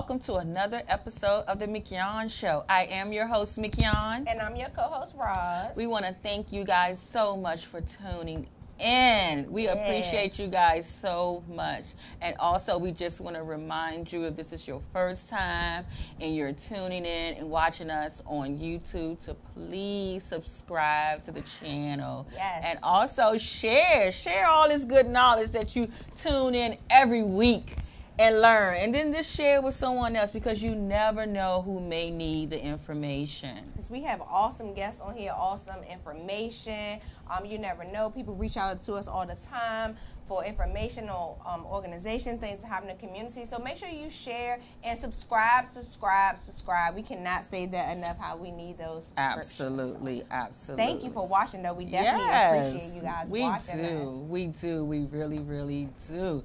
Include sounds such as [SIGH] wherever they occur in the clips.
welcome to another episode of the McYon Show. I am your host, McYon. And I'm your co-host, Roz. We want to thank you guys so much for tuning in. We Yes. appreciate you guys so much. And also, we just want to remind you if this is your first time and you're tuning in and watching us on YouTube, to please subscribe to the channel. Yes. And also share, share all this good knowledge that you tune in every week and learn. And then just share with someone else because you never know who may need the information. Because we have awesome guests on here, awesome information. Um, you never know. People reach out to us all the time for informational um, organization, things happening in the community. So make sure you share and subscribe, subscribe, subscribe. We cannot say that enough how we need those. Absolutely, absolutely. Thank you for watching, though. We definitely yes, appreciate you guys watching us. we watching do. us. We do. We really, really do.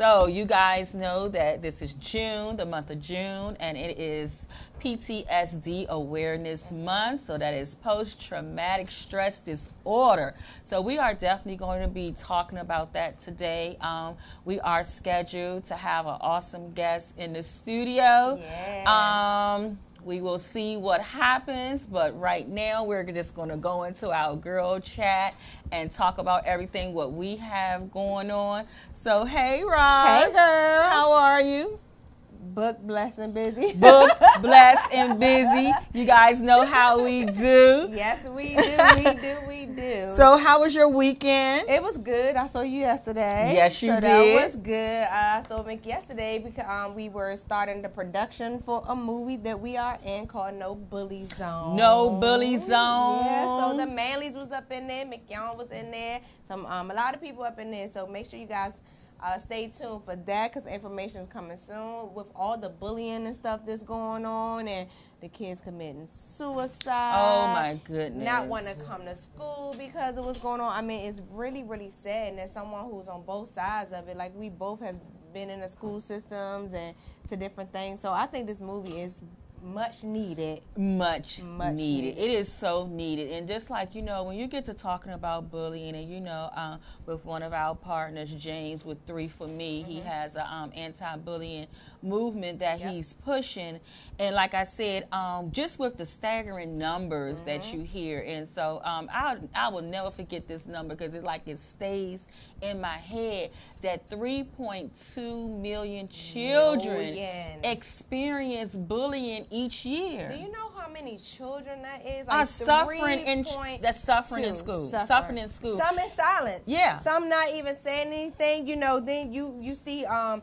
So you guys know that this is June, the month of June, and it is PTSD Awareness Month. So that is post traumatic stress disorder. So we are definitely going to be talking about that today. Um, we are scheduled to have an awesome guest in the studio. Yes. Um, we will see what happens, but right now we're just going to go into our girl chat and talk about everything what we have going on. So, hey, Roz. Hey, girl. How are you? Book, blessed, and busy. [LAUGHS] Book, [LAUGHS] blessed, and busy. You guys know how we do. yes, we do. We do. We do. So, how was your weekend? It was good. I saw you yesterday. Yes, you so did. that was good. I saw Mick yesterday because um, we were starting the production for a movie that we are in called No Bully Zone. No Bully Zone. Yeah. So the Manleys was up in there. McYon was in there. Some um, a lot of people up in there. So make sure you guys. Uh, stay tuned for that because information is coming soon with all the bullying and stuff that's going on and the kids committing suicide. Oh, my goodness. Not want to come to school because of what's going on. I mean, it's really, really sad. And as someone who's on both sides of it, like we both have been in the school systems and to different things. So I think this movie is much needed. much, Much needed. needed. It is so needed. And just like, you know, when you get to talking about bullying and, you know, um, with one of our partners, James, with Three for Me, he has an um, anti-bullying movement that Mm-hmm. Yep. he's pushing. And like I said, um, just with the staggering numbers that Mm-hmm. you hear. And so um, I, I will never forget this number because it like it stays in my head that 3.2 million children Million. experience bullying each year Do you know how many children that is? are suffering in 3.2. that's suffering in school. Suffering in school. Some in silence. Yeah. Some not even saying anything. You know, then you you see um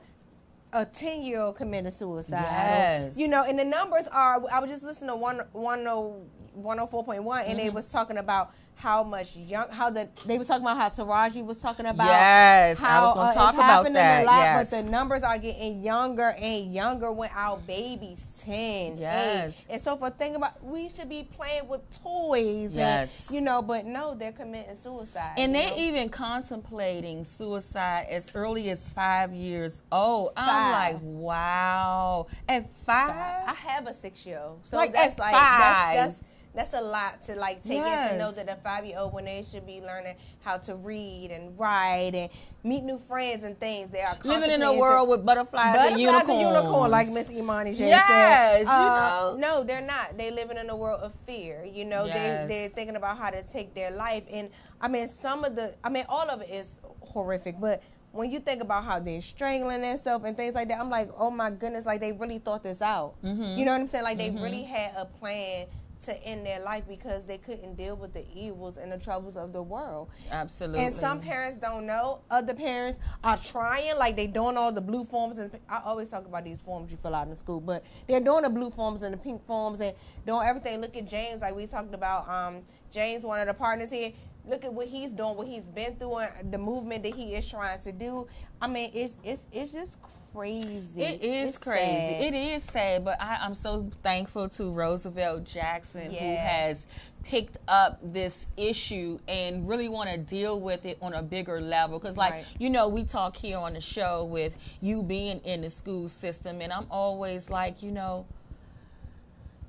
a ten year old committed suicide. Yes. You know, and the numbers are. I was just listening to one one oh one oh four point one, and Mm-hmm. they was talking about how much young how the they was talking about how Taraji was talking about Yes, I how was gonna uh, talk it's about happening that, a lot, yes. but the numbers are getting younger and younger when our babies 10 Yes. 8. and so for think about we should be playing with toys Yes. and, you know but no they're committing suicide and you they know? even contemplating suicide as early as five years old. I'm like, wow. At five? I have a six year old, so Like, that's at like five. that's that's that's a lot to like take in to know that a five year old when they should be learning how to read and write and meet new friends and things. They are Living in a world with butterflies, Butterflies and unicorns. unicorn, like Miss Imani J Yes, said. you Uh, know. No, they're not. They're living in a world of fear. You know, Yes. they they're thinking about how to take their life. And I mean, some of the, I mean, all of it is horrific, but. When you think about how they're strangling themselves and things like that, I'm like, oh my goodness, like they really thought this out. Mm-hmm. You know what I'm saying? Like they really had a plan to end their life because they couldn't deal with the evils and the troubles of the world. Absolutely. And some parents don't know. Other parents are trying, like they doing all the blue forms. And I always talk about these forms you fill out in school, but they're doing the blue forms and the pink forms and doing everything. Look at James, like we talked about. Um, James, one of the partners here. Look at what he's doing, what he's been through, and the movement that he is trying to do. I mean, it's it's it's just crazy. It is It's crazy. sad. It is sad, but I, I'm so thankful to Roosevelt Jackson who has picked up this issue and really want to deal with it on a bigger level. Because, like, Right. you know, we talk here on the show with you being in the school system, and I'm always like, you know,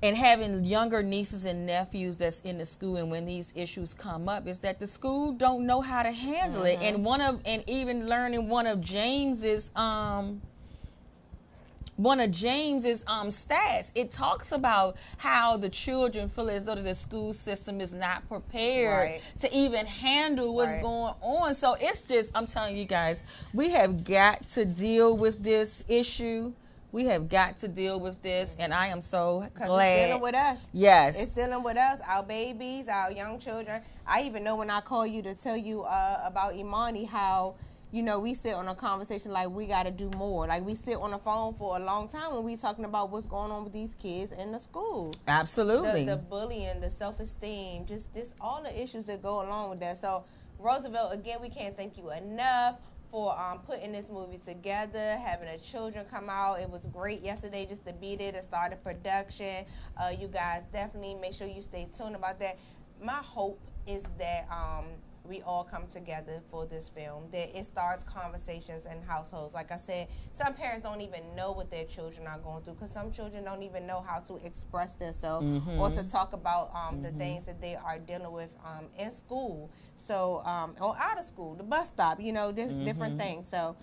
and having younger nieces and nephews that's in the school and when these issues come up is that the school don't know how to handle it Mm-hmm. and one of and even learning one of james's um one of James's um, stats. It talks about how the children feel as though the school system is not prepared Right. to even handle what's Right. going on. So it's just, I'm telling you guys, we have got to deal with this issue. We have got to deal with this, and I am so Because it's glad. dealing with us. yes, It's dealing with us, our babies, our young children. I even know when I call you to tell you uh, about Imani, how you know we sit on a conversation like we got to do more. Like we sit on the phone for a long time when we talking about what's going on with these kids in the school. absolutely. The, the bullying, the self esteem, just this all the issues that go along with that. So Roosevelt, again, we can't thank you enough for um, putting this movie together, having the children come out. It was great yesterday just to be there to start the production. Uh, you guys definitely make sure you stay tuned about that. My hope is that um, we all come together for this film, that it starts conversations in households. Like I said, some parents don't even know what their children are going through because some children don't even know how to express themselves or to talk about um, the things that they are dealing with um, in school. So, um, or out of school, the bus stop, you know, di- different things. So,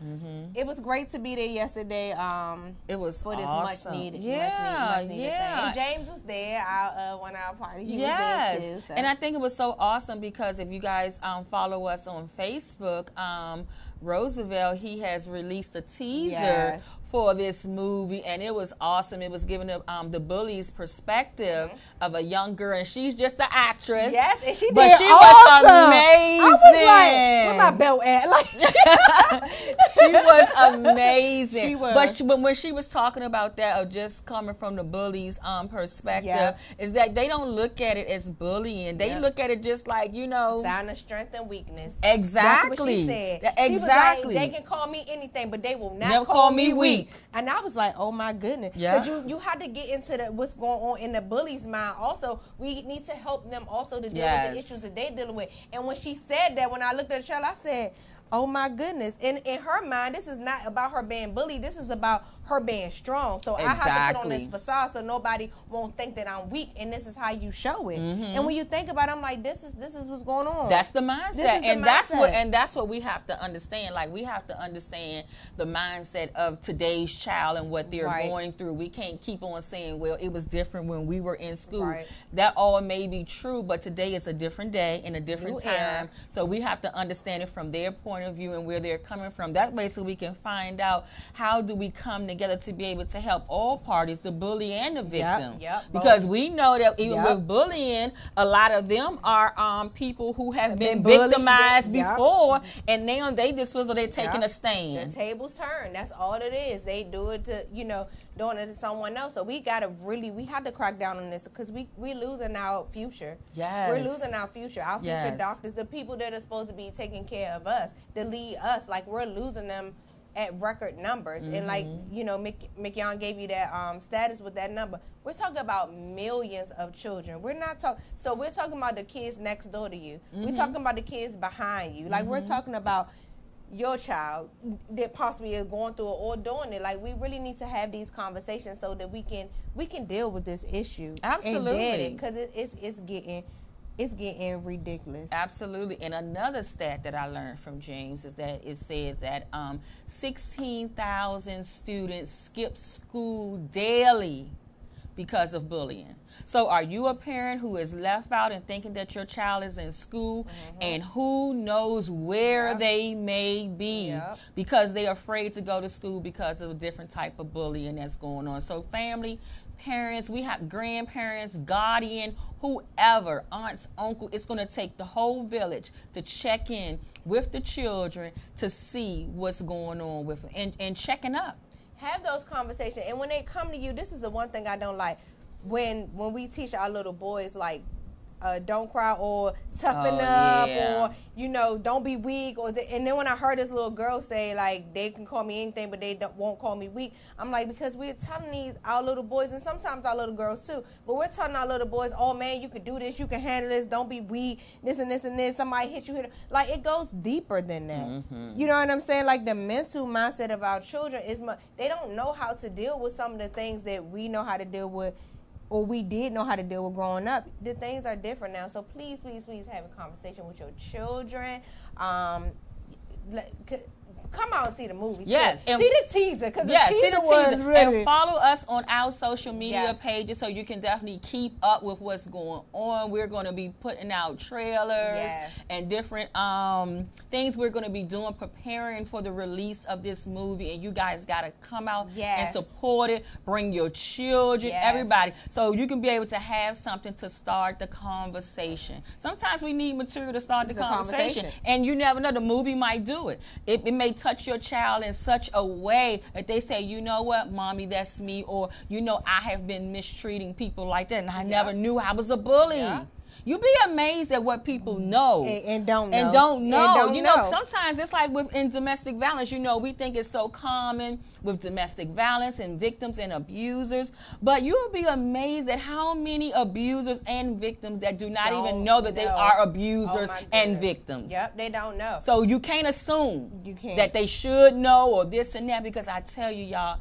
it was great to be there yesterday. Um, it was for this awesome. much needed, yeah, much needed, much needed yeah. thing. And James was there, our uh, one hour party. He yes. was there too. So. And I think it was so awesome because if you guys um, follow us on Facebook, um, Roosevelt, he has released a teaser Yes. for this movie, and it was awesome. It was giving the, um, the bully's perspective of a young girl, and she's just an actress. Mm-hmm. Yes, and she But did she was awesome. amazing. I was like, where my belt at? [LAUGHS] Like, [LAUGHS] she was amazing. She was. But, she, but when she was talking about that, of just coming from the bully's um, perspective, Yeah. is that they don't look at it as bullying. They Yeah. look at it just like you know. sign of strength and weakness. Exactly. That's what she said. Yeah, She was exactly. like, they can call me anything, but they will not Never call, call me weak. weak. And I was like, oh my goodness. Yeah. Because you, you had to get into the, what's going on in the bully's mind. Also, we need to help them also to deal with the issues that they're dealing with. And when she said that, when I looked at the trailer, I said, oh my goodness. And in her mind, this is not about her being bullied. This is about her being strong. So I have to put on this facade so nobody won't think that I'm weak. And this is how you show it. Mm-hmm. And when you think about it, I'm like, this is this is what's going on. That's the mindset, the and that's what and that's what we have to understand. Like we have to understand the mindset of today's child and what they're Right. going through. We can't keep on saying, "Well, it was different when we were in school." Right. That all may be true, but today is a different day and a different New time. era. So we have to understand it from their point of view and where they're coming from. That way, so we can find out how do we come together to be able to help all parties, the bully and the victim. yep, Because both. we know that even Yep. with bullying, a lot of them are um, people who have been, been bullied, victimized yep. before, and now they just feel they're taking Yep. a The tables turn. That's all it is. They do it to you know doing it to someone else. So we gotta really we have to crack down on this because we we losing our future. Yes. we're losing our future. Our future Yes. doctors, the people that are supposed to be taking care of us, to lead us, like we're losing them at record numbers. And like Mm-hmm. you know, Mick gave you that um, status with that number. We're talking about millions of children. We're not talking. So we're talking about the kids next door to you. We're Mm-hmm. talking about the kids behind you. Like we're talking about your child that possibly is going through it or doing it. Like we really need to have these conversations so that we can we can deal with this issue. Absolutely. because it, it's it's getting it's getting ridiculous. Absolutely. And another stat that I learned from James is that it said that um, 16,000 students skip school daily because of bullying. So, are you a parent who is left out and thinking that your child is in school and who knows where Yep. they may be Yep. because they're afraid to go to school because of a different type of bullying that's going on? So, family, parents, we have grandparents, guardian, whoever, aunts, uncle, it's going to take the whole village to check in with the children to see what's going on with them and, and checking up. have those conversations and when they come to you this is the one thing i don't like when when we teach our little boys like uh, don't cry or toughen Oh, up yeah. or you know don't be weak or the, and then when i heard this little girl say like they can call me anything but they don't, won't call me weak i'm like because we're telling these our little boys and sometimes our little girls too but we're telling our little boys oh man you can do this you can handle this don't be weak this and this and this somebody hit you here like it goes deeper than that Mm-hmm. you know what i'm saying like the mental mindset of our children is mu- they don't know how to deal with some of the things that we know how to deal with or we did know how to deal with growing up. The things are different now. So please, please, please have a conversation with your children. Um, come out and see the movie. too. Yes, and- see the teaser because Yeah, the see teaser the was teaser really. and follow us on our social media Yes. pages so you can definitely keep up with what's going on. We're going to be putting out trailers Yes. and different um, things we're going to be doing, preparing for the release of this movie. And you guys got to come out and support it. Bring your children, Yes. everybody, so you can be able to have something to start the conversation. Sometimes we need material to start the a conversation, conversation. and you never know. The movie might do it. it. It may touch your child in such a way that they say, you know what, mommy, that's me, or you know, I have been mistreating people like that, and I never knew I was a bully. Yeah. You'd be amazed at what people mm. know and, and don't know. and don't know. don't you know, know. sometimes it's like with in domestic violence. You know, we think it's so common with domestic violence and victims and abusers, but you'll be amazed at how many abusers and victims that do not even Don't know that they are Oh abusers my and victims. Yep, they don't know. So you can't assume You can't. that they should know or this and that because I tell you, y'all,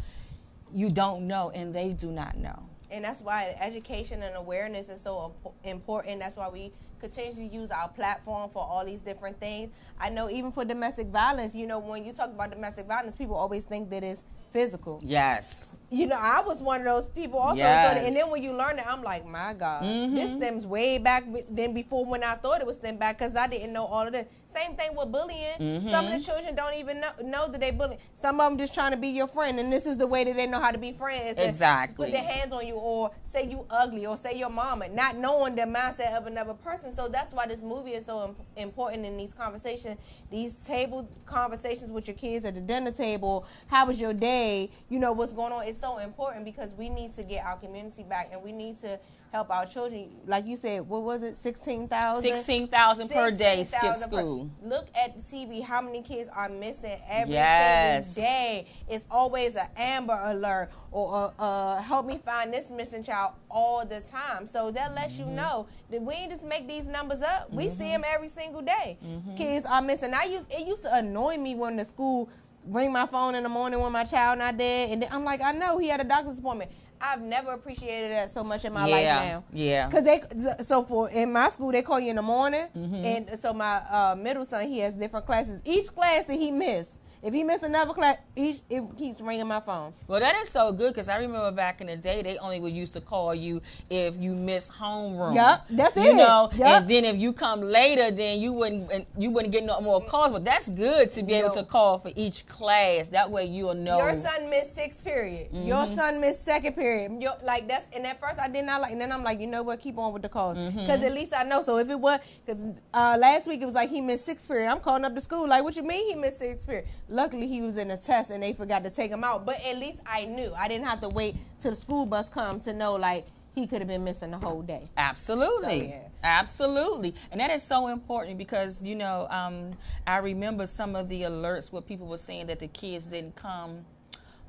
you don't know and they do not know. And that's why education and awareness is so important. That's why we continue to use our platform for all these different things. I know even for domestic violence, you know, when you talk about domestic violence, people always think that it's physical. Yes. You know, I was one of those people also. Yes. It, and then when you learn it, I'm like, my God, Mhm. this stems way back than before when I thought it was stem back because I didn't know all of this. Same thing with bullying. Mhm. Some of the children don't even know, know that they bully. Some of them just trying to be your friend, and this is the way that they know how to be friends. Exactly. Put their hands on you, or say you ugly, or say your mama, not knowing the mindset of another person. So that's why this movie is so imp- important in these conversations, these table conversations with your kids at the dinner table. How was your day? You know what's going on. It's so important because we need to get our community back, and we need to help our children. Like you said, what was it? Sixteen thousand. 16,000 per day skip 16,000 per- school. Look at the TV. How many kids are missing every Yes. single day? It's always an Amber Alert or uh, uh, help me find this missing child all the time. So that lets Mm-hmm. you know that we ain't just make these numbers up. We see them every single day. Mm-hmm. Kids are missing. I used it used to annoy me when the school ring my phone in the morning when my child not there, and then I'm like, I know he had a doctor's appointment. I've never appreciated that so much in my life now. Yeah. Cause they so for in my school they call you in the morning, Mm-hmm. and so my uh, middle son he has different classes. Each class that he missed, if he missed another class, each it keeps ringing my phone. Well, that is so good because I remember back in the day, they only would used to call you if you missed homeroom. Yep, that's you it. You know, Yup. and then if you come later, then you wouldn't you wouldn't get no more calls. But that's good to be able No. to call for each class. That way you'll know. Your son missed sixth period. Your Mm-hmm. son missed second period. Your, like that's and at first I did not like. And then I'm like, you know what? Keep on with the calls Mm-hmm. because at least I know. So if it was because uh, last week it was like he missed sixth period. I'm calling up the school like, what you mean he missed sixth period? Luckily he was in a test and they forgot to take him out. But at least I knew. I didn't have to wait till the school bus come to know like he could have been missing the whole day. Absolutely. So, yeah. Absolutely. And that is so important because, you know, um, I remember some of the alerts where people were saying that the kids didn't come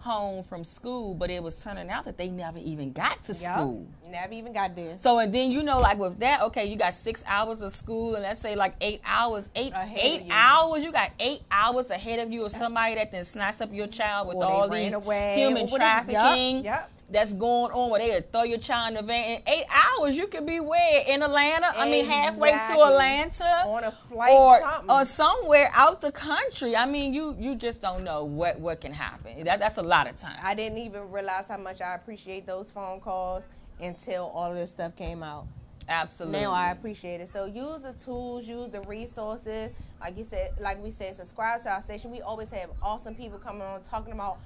home from school, but it was turning out that they never even got to Yup. school. Never even got there. So and then you know, like with that, okay, you got six hours of school, and let's say like eight hours, eight Ahead eight you. hours. You got eight hours ahead of you of somebody that then snatched up your child with Or all these away, human or whatever. Yup, trafficking yup. That's going on, where they throw your child in the van. In eight hours, you could be where in Atlanta. I mean, halfway to Atlanta On a flight, or something. or somewhere out the country. I mean, you you just don't know what what can happen. That that's a lot of time. I didn't even realize how much I appreciate those phone calls until all of this stuff came out. Absolutely. Now I appreciate it. So use the tools, use the resources. Like you said, like we said, subscribe to our station. We always have awesome people coming on talking about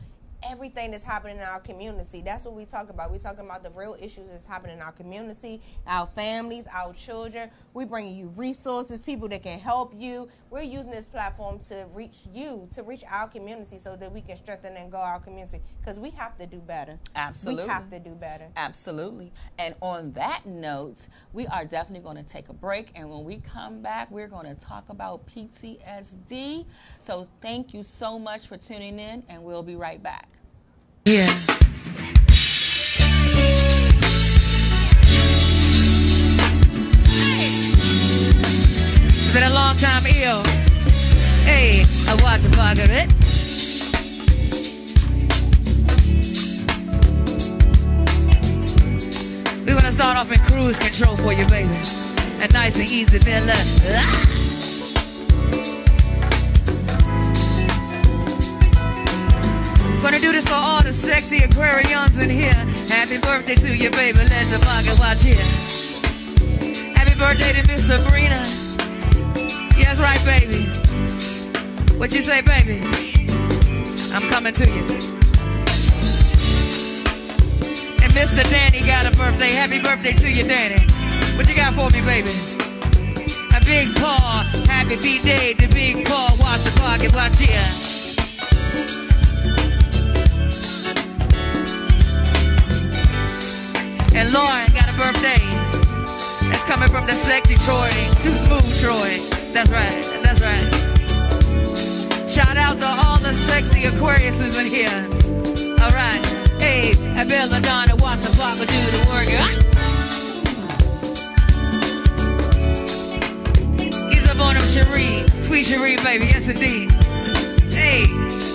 everything that's happening in our community. That's what we talk about. We talking about the real issues that's happening in our community, our families, our children. We bringing you resources, people that can help you. We're using this platform to reach you, to reach our community, so that we can strengthen and grow our community. Because we have to do better. Absolutely. we have to do better. Absolutely. And on that note, we are definitely going to take a break. And when we come back, we're going to talk about PTSD. So thank you so much for tuning in, and we'll be right back. Yeah. It's been a long time ill. Hey, I watch a Margaret. We're gonna start off in cruise control for you, baby. And nice and easy, Miller. Ah! Do this for all the sexy Aquarians in here. Happy birthday to you, baby. Let the pocket watch here. Happy birthday to Miss Sabrina. Yes, right, baby. What you say, baby? I'm coming to you. And Mr. Danny got a birthday. Happy birthday to you, Danny. What you got for me, baby? A big paw. Happy B-Day to Big Paw. Watch the pocket watch here. And Lauren got a birthday. That's coming from the sexy Troy. Too smooth, Troy. That's right. That's right. Shout out to all the sexy Aquariuses in here. All right. Hey, I Bella Donna, watch the clock do the work. Ah! He's up on him, Cherie. Sweet Cherie, baby. Yes, indeed. Hey.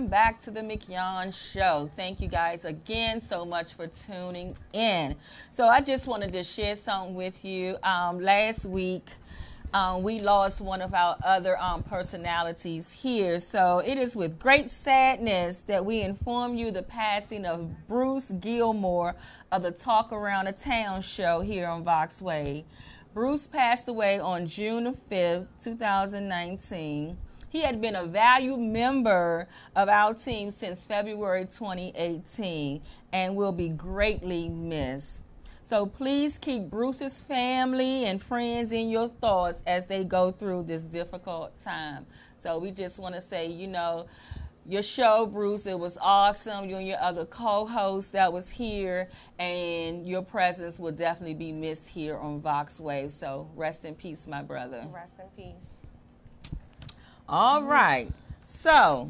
Welcome back to the McYon Show. Thank you guys again so much for tuning in. So I just wanted to share something with you. Um, last week, um, we lost one of our other um, personalities here. So it is with great sadness that we inform you the passing of Bruce Gilmore of the Talk Around the Town show here on Voxway. Bruce passed away on June 5th, 2019. He had been a valued member of our team since February 2018 and will be greatly missed. So please keep Bruce's family and friends in your thoughts as they go through this difficult time. So we just want to say, you know, your show, Bruce. It was awesome. You and your other co-host that was here, and your presence will definitely be missed here on Vox Wave. So rest in peace, my brother. Rest in peace. All right. So,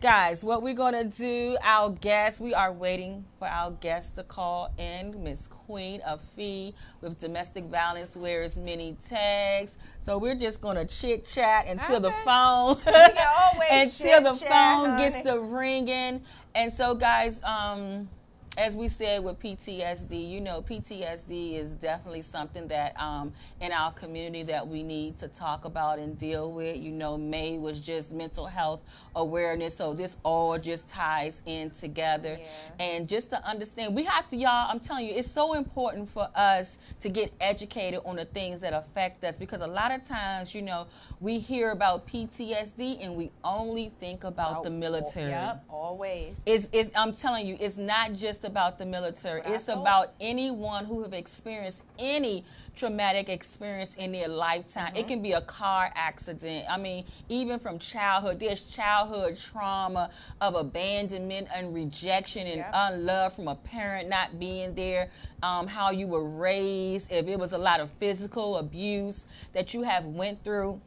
guys, what we're gonna do? Our guest. We are waiting for our guest to call in, Miss Queen of Fee, with domestic violence wears many tags. So we're just gonna chit chat until the phone [LAUGHS] until the phone gets honey. to ringing. And so, guys, um, as we said with PTSD, you know, PTSD is definitely something that um, in our community that we need to talk about and deal with. You know, May was just mental health awareness, so this all just ties in together. Yeah. And just to understand, we have to, y'all. I'm telling you, it's so important for us to get educated on the things that affect us because a lot of times, you know, we hear about PTSD and we only think about the military. Yep, always. It's, it's, I'm telling you, it's not just about the military. It's about anyone who have experienced any traumatic experience in their lifetime. Mm-hmm. It can be a car accident. I mean, even from childhood, there's childhood trauma of abandonment and rejection and Yep. unlove from a parent not being there, um, how you were raised, if it was a lot of physical abuse that you have went through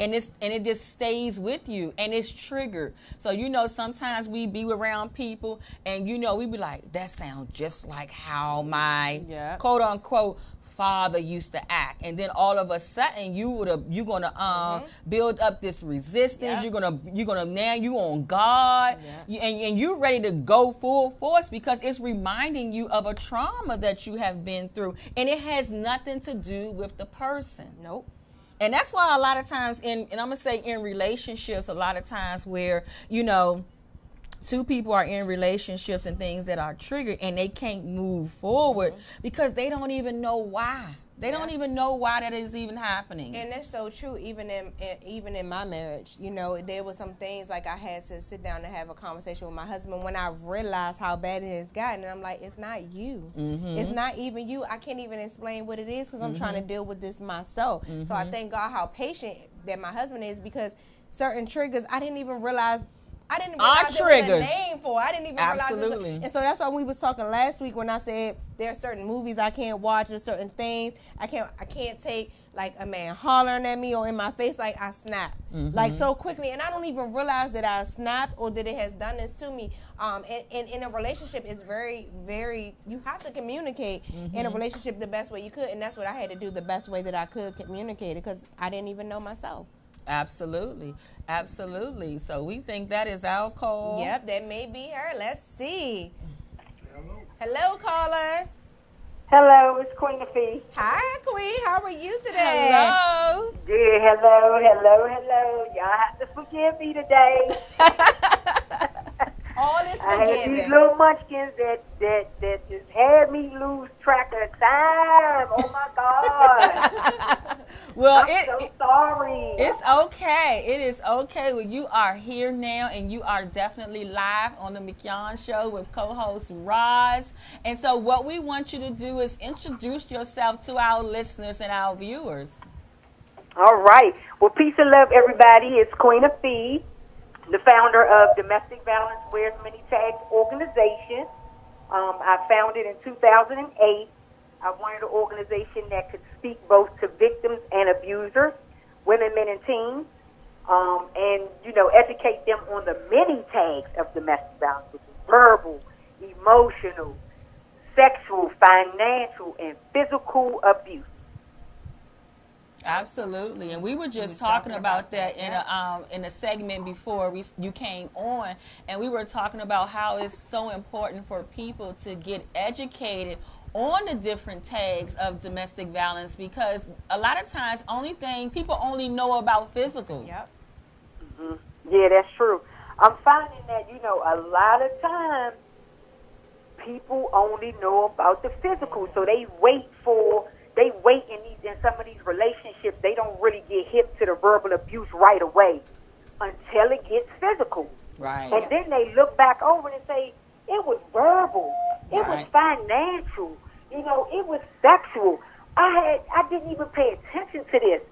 and it's and it just stays with you and it's triggered so you know sometimes we be around people and you know we be like that sounds just like how my Yeah. quote unquote father used to act and then all of a sudden you would have you're gonna um build up this resistance Yeah. you're gonna you're gonna now you on guard Yeah. you, and, and you're ready to go full force because it's reminding you of a trauma that you have been through and it has nothing to do with the person Nope. and that's why a lot of times in and i'm gonna say in relationships a lot of times where you know two people are in relationships and things that are triggered and they can't move forward mm-hmm. because they don't even know why they don't even know why that is even happening And that's so true. Even in, in even in my marriage, you know, there were some things like I had to sit down and have a conversation with my husband when I realized how bad it has gotten. And I'm like, it's not you. Mm-hmm. It's not even you. I can't even explain what it is because I'm trying to mm-hmm. deal with this myself. So I thank God how patient that my husband is because certain triggers I didn't even realize. I didn't Our realize there was a name for. I didn't even realize. there a- Absolutely. and so that's why we was talking last week when I said there are certain movies I can't watch, there's certain things I can't I can't take like a man hollering at me or in my face like I snap like so quickly and I don't even realize that I snap or that it has done this to me. Um, and, and in a relationship, it's very very you have to communicate in a relationship the best way you could, and that's what I had to do the best way that I could communicate it because I didn't even know myself. absolutely absolutely so we think that is our call Yep, that may be her. Let's see. Hello, Hello, caller. Hello, it's Queen of Fee. Hi, Queen. How are you today? hello Good. Hello, hello, hello. Y'all have to forgive me today. [LAUGHS] [LAUGHS] All is I had these forgiven. little munchkins that that that just had me lose track of time. Oh my God! [LAUGHS] well I'm it, so sorry. It's okay. It is okay. Well, you are here now, and you are definitely live on the McYon Show with co-host Roz. And so, what we want you to do is introduce yourself to our listeners and our viewers. All right. Well, peace and love, everybody. It's Queen of Fee, the founder of Domestic Violence Wears Many Tags organization. Um, I founded in 2008. I wanted an organization that could speak both to victims and abusers, women, men, and teens, um, and you know, educate them on the many tags of domestic violence, which is verbal, emotional, sexual, financial, and physical abuse. Absolutely, and we were just talking about that in a um, in a segment before we you came on, and we were talking about how it's so important for people to get educated on the different tags of domestic violence because a lot of times only thing people only know about physical. Yep. Mm-hmm. Yeah, that's true. I'm finding that, you know, a lot of times people only know about the physical. So they wait for they wait in these in some of these relationships, they don't really get hip to the verbal abuse right away until it gets physical. Right. And then they look back over and say, It was verbal. It was financial. You know, it was sexual. I had I didn't even pay attention to this.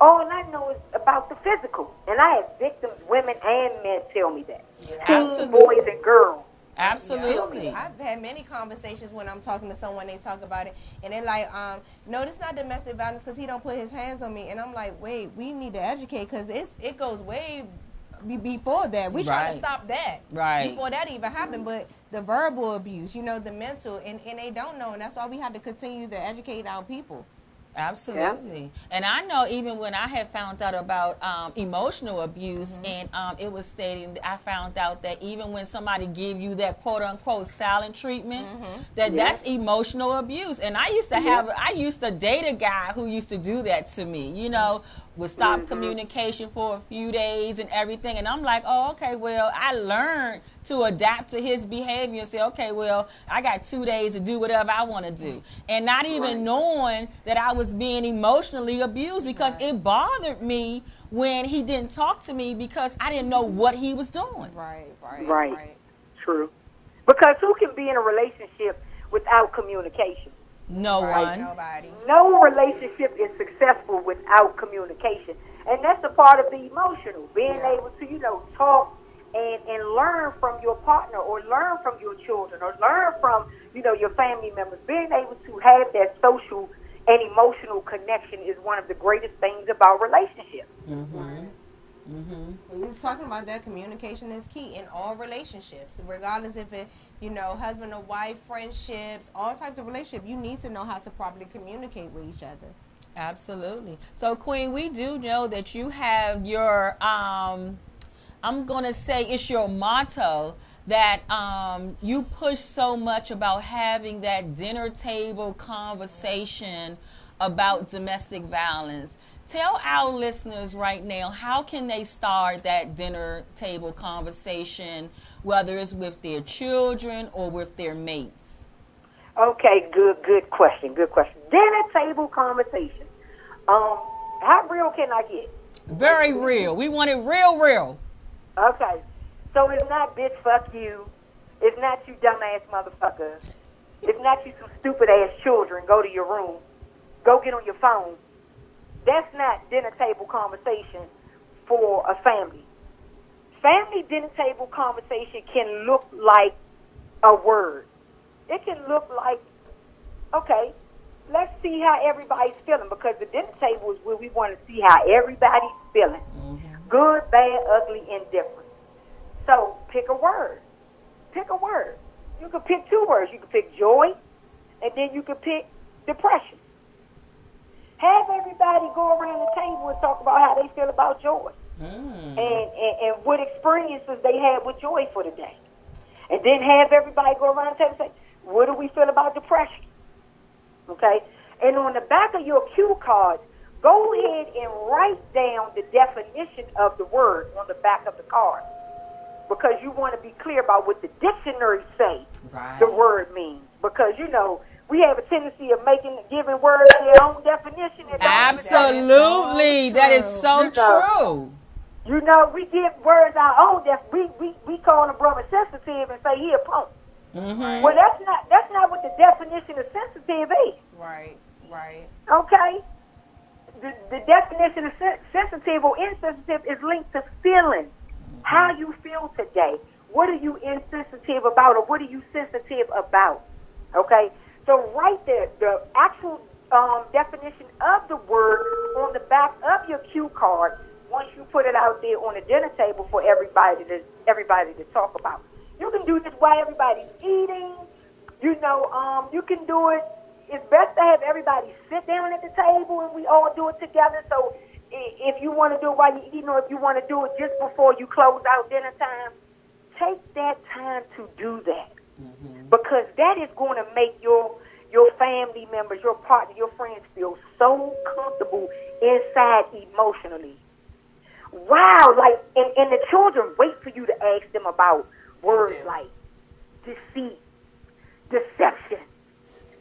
All I know is about about the physical. And I have victims, women and men, tell me that. Teen Absolutely. boys and girls. Absolutely. I've had many conversations when I'm talking to someone. They talk about it, and they're like, um, "No, it's not domestic violence because he don't put his hands on me." And I'm like, "Wait, we need to educate because it's it goes way be- before that. We trying Right. to stop that Right. before that even happened. But the verbal abuse, you know, the mental, and and they don't know, and that's why we have to continue to educate our people. Absolutely. And I know even when I had found out about um, emotional abuse, and um, it was stating, I found out that even when somebody give you that quote unquote silent treatment, that Yeah. that's emotional abuse. And I used to have, I used to date a guy who used to do that to me. You know, would stop mm-hmm. communication for a few days and everything. And I'm like, oh, okay, well, I learned to adapt to his behavior and say, okay, well, I got two days to do whatever I want to do. And not even Right. knowing that I was being emotionally abused because it bothered me when he didn't talk to me because I didn't know what he was doing. Right, right, Right. True. Because who can be in a relationship without communication? No Right, one. nobody. No relationship is successful without communication. And that's a part of the emotional, being Yeah. able to, you know, talk and, and learn from your partner or learn from your children or learn from, you know, your family members. Being able to have that social and emotional connection is one of the greatest things about relationships. Mm-hmm. Mm-hmm. We was talking about that communication is key in all relationships, regardless if it, you know, husband or wife, friendships, all types of relationship. You need to know how to properly communicate with each other. Absolutely. So, Queen, we do know that you have your, um, I'm to say it's your motto that um, you push so much about having that dinner table conversation about domestic violence. Tell our listeners right now how can they start that dinner table conversation, whether it's with their children or with their mates. Okay, good, good question, good question. Dinner table conversation. Um, how real can I get? Very real. We want it real, real. Okay, so it's not bitch fuck you. It's not you dumbass motherfucker. It's not you some stupid ass children. Go to your room. Go get on your phone. That's not dinner table conversation for a family. Family dinner table conversation can look like a word. It can look like, okay, let's see how everybody's feeling because the dinner table is where we want to see how everybody's feeling. Mm-hmm. Good, bad, ugly, indifferent. So pick a word. Pick a word. You can pick two words. You can pick joy, and then you can pick depression. Have everybody go around the table and talk about how they feel about joy Mm. and, and, and what experiences they had with joy for the day. And then have everybody go around the table and say, what do we feel about depression? Okay? And on the back of your cue cards, go ahead and write down the definition of the word on the back of the card. Because you want to be clear about what the dictionary say Right. the word means. Because, you know, we have a tendency of making, giving words their own definition. and don't even- Absolutely. That is so You know. true. you know, we give words our own def. We we we call a brother sensitive and say he a punk. Mm-hmm. Well, that's not that's not what the definition of sensitive is. Right, right. Okay, the the definition of sen- sensitive or insensitive is linked to feeling. How you feel today. What are you insensitive about, or what are you sensitive about? Okay, so right there, the actual um, definition of the word on the back of your cue card. Once you put it out there on the dinner table for everybody to everybody to talk about, you can do this while everybody's eating. You know, um, you can do it. It's best to have everybody sit down at the table and we all do it together. So if you want to do it while you're eating, or if you want to do it just before you close out dinner time, take that time to do that Mm-hmm. because that is going to make your your family members, your partner, your friends feel so comfortable inside emotionally. Wow, like and, and the children wait for you to ask them about words like deceit, deception.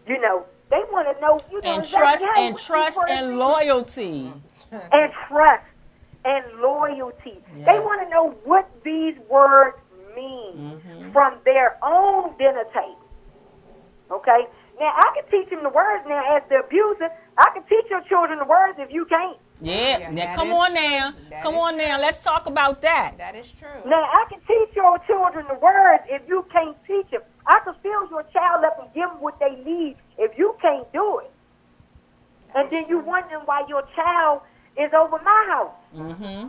You know, they want to know. You know, And exactly trust how- and trust and loyalty. [LAUGHS] and trust and loyalty. They want to know what these words mean Mhm. from their own dinner table. Okay? Now, I can teach them the words now as the abuser. I can teach your children the words if you can't. Yeah. Yeah, now come is on now. Come is on now. Let's talk about that. That is true. Now, I can teach your children the words if you can't teach them. I can fill your child up and give them what they need if you can't do it. And then you wondering why your child is over my house. Mm-hmm.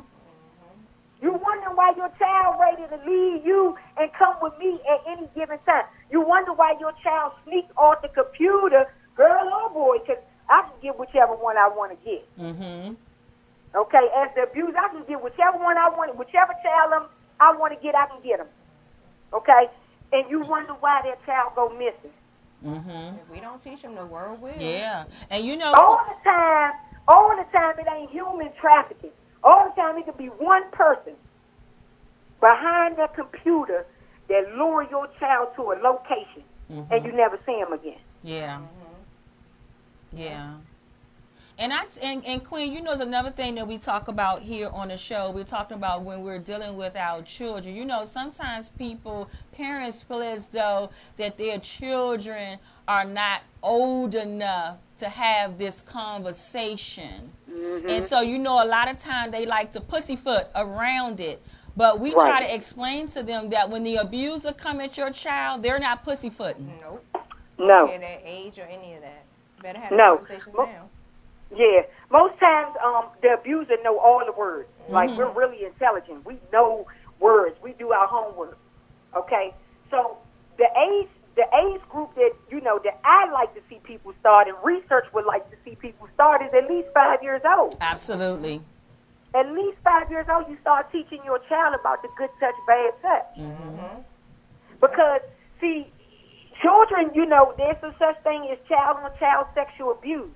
You wondering why your child ready to leave you and come with me at any given time. You wonder why your child sneak off the computer, girl or boy, because I can get whichever one I want to get. Mm-hmm. Okay, as the abuse, I can get whichever one I want, whichever child I'm, I want to get, I can get them. Okay, and you wonder why that child go missing. Mm-hmm. If we don't teach them, the world will. Yeah. And you know All the time, all the time, it ain't human trafficking. All the time, it could be one person behind that computer that lure your child to a location, and mm-hmm. you never see him again. Yeah. Mm-hmm. Yeah. And I and, and Queen, you know, is another thing that we talk about here on the show. We're talking about when we're dealing with our children. You know, sometimes people, parents feel as though that their children are not old enough to have this conversation. And so, you know, a lot of time they like to pussyfoot around it. But we try to explain to them that when the abuser come at your child, they're not pussyfooting. Nope. No. At that age or any of that. Better have No. conversations Mo- now. Yeah, most times um, the abuser know all the words. Like we're really intelligent. We know words. We do our homework. Okay, so the age the age group that you know that I like to see people start and research would like to see people start is at least five years old. Absolutely. At least five years old, you start teaching your child about the good touch, bad touch. Because see, children, you know, there's a such thing as child on child sexual abuse.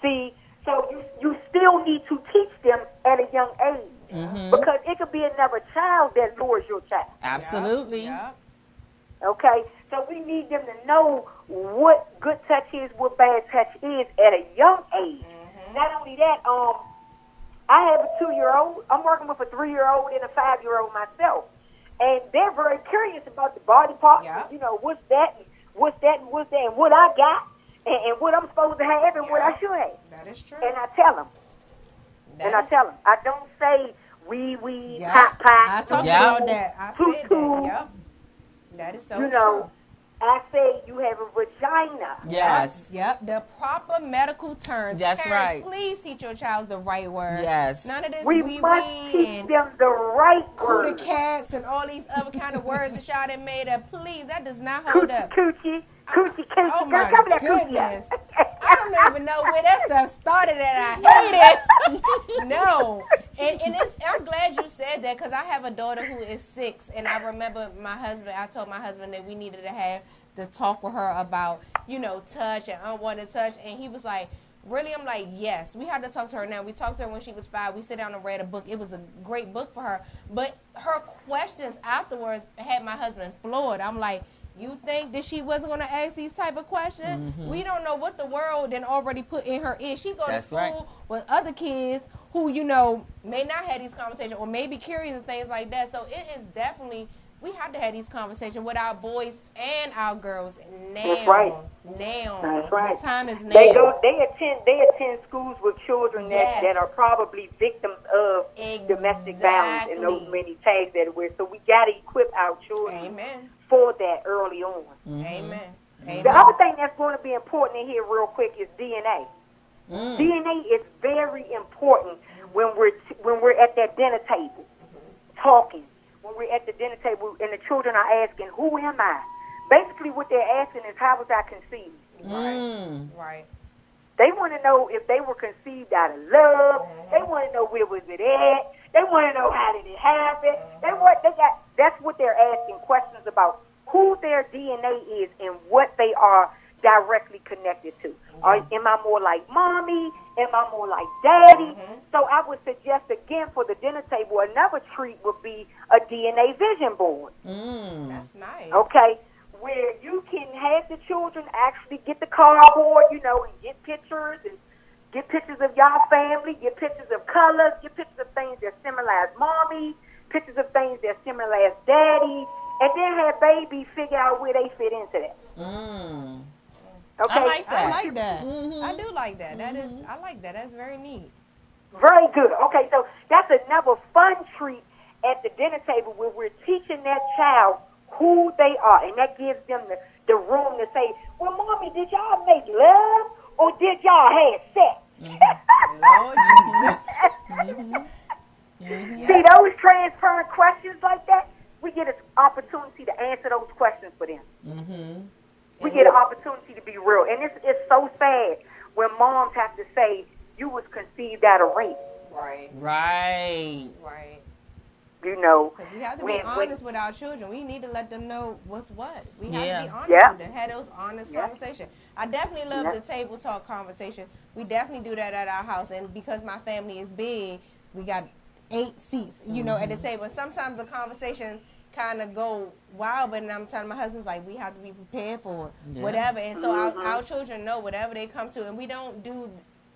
See, so you you still need to teach them at a young age Mm-hmm. because it could be another child that lures your child. Absolutely. Yep. Okay, so we need them to know what good touch is, what bad touch is at a young age. Not only that, um, I have a two-year-old. I'm working with a three-year-old and a five-year-old myself, and they're very curious about the body parts. Yeah. You know, what's that? and What's that? And what's that? And what I got, and, and what I'm supposed to have, and what I should have. That is true. And I tell them, That and I tell them, I don't say wee wee, Yep. pop pop. I talked Yeah. about that. I said that. Yep. That is so You know, true. I say you have a vagina. Yes. Yep, the proper medical terms. That's Parents, right. Please teach your child the right word. Yes. None of this We wee must wee teach and them the right cootie word. cats and all these other kind of words that y'all done made up. Please, that does not hold Coochie, up. coochie, coochie, coochie. Oh Girl, my cover that coochie goodness. [LAUGHS] I don't even know where that stuff started and I hate it. [LAUGHS] no. And, and it's, I'm glad you said that because I have a daughter who is six and I remember my husband, I told my husband that we needed to have to talk with her about, you know, touch and unwanted touch. And he was like, Really? I'm like, yes. We had to talk to her now. We talked to her when she was five. We sit down and read a book. It was a great book for her. But her questions afterwards had my husband floored. I'm like, you think that she wasn't going to ask these type of questions? Mm-hmm. We don't know what the world then already put in her ear. She go to school right. with other kids who, you know, may not have these conversations or may be curious and things like that. So it is definitely, we have to have these conversations with our boys and our girls now. That's right. Now. That's right. The time is now. They go. They attend. They attend schools with children that, Yes. that are probably victims of domestic violence and those many tags that are wear. So we got to equip our children Amen. For that early on. Amen. The other thing that's going to be important in here, real quick, is DNA. Mm. DNA is very important when we're when we're at that dinner table talking. When we're at the dinner table and the children are asking, "Who am I?" Basically, what they're asking is, "How was I conceived?" Mm. Right. They want to know if they were conceived out of love. They want to know where was it at. They want to know how did it happen. They want they got that's what they're asking questions about who their DNA is and what they are directly connected to. Are, am I more like mommy? Am I more like daddy? So I would suggest again for the dinner table another treat would be a DNA vision board. Mm. That's nice. Okay, where you can have the children actually get the cardboard, you know, and get pictures and get pictures of y'all family, get pictures of colors, get pictures of things that similar as mommy, pictures of things that similar as daddy, and then have baby figure out where they fit into that. Mm. Okay, I like I that. like that. Mhm. I do like that. That is, I like that. That's very neat. Very good. Okay, so that's another fun treat at the dinner table where we're teaching that child who they are, and that gives them the, the room to say, "Well, mommy, did y'all make love or did y'all have sex?" Lord Jesus. See those transparent questions like that, we get an opportunity to answer those questions for them. Mm-hmm. We get an opportunity to be real, and it's it's so sad when moms have to say you was conceived out of rape. Right, Right. right. You know, Because we have to be When- when- honest with our children. We need to let them know what's what. We have Yeah. to be honest Yeah. with them. Have those honest Yeah. conversations. I definitely love Yeah. the table talk conversation. We definitely do that at our house. And because my family is big, we got eight seats, you know, at the mm-hmm. table. And sometimes the conversations kind of go wild, but then I'm telling my husband's like, we have to be prepared for Yeah. whatever. And so our, mm-hmm. our children know whatever they come to. And we don't do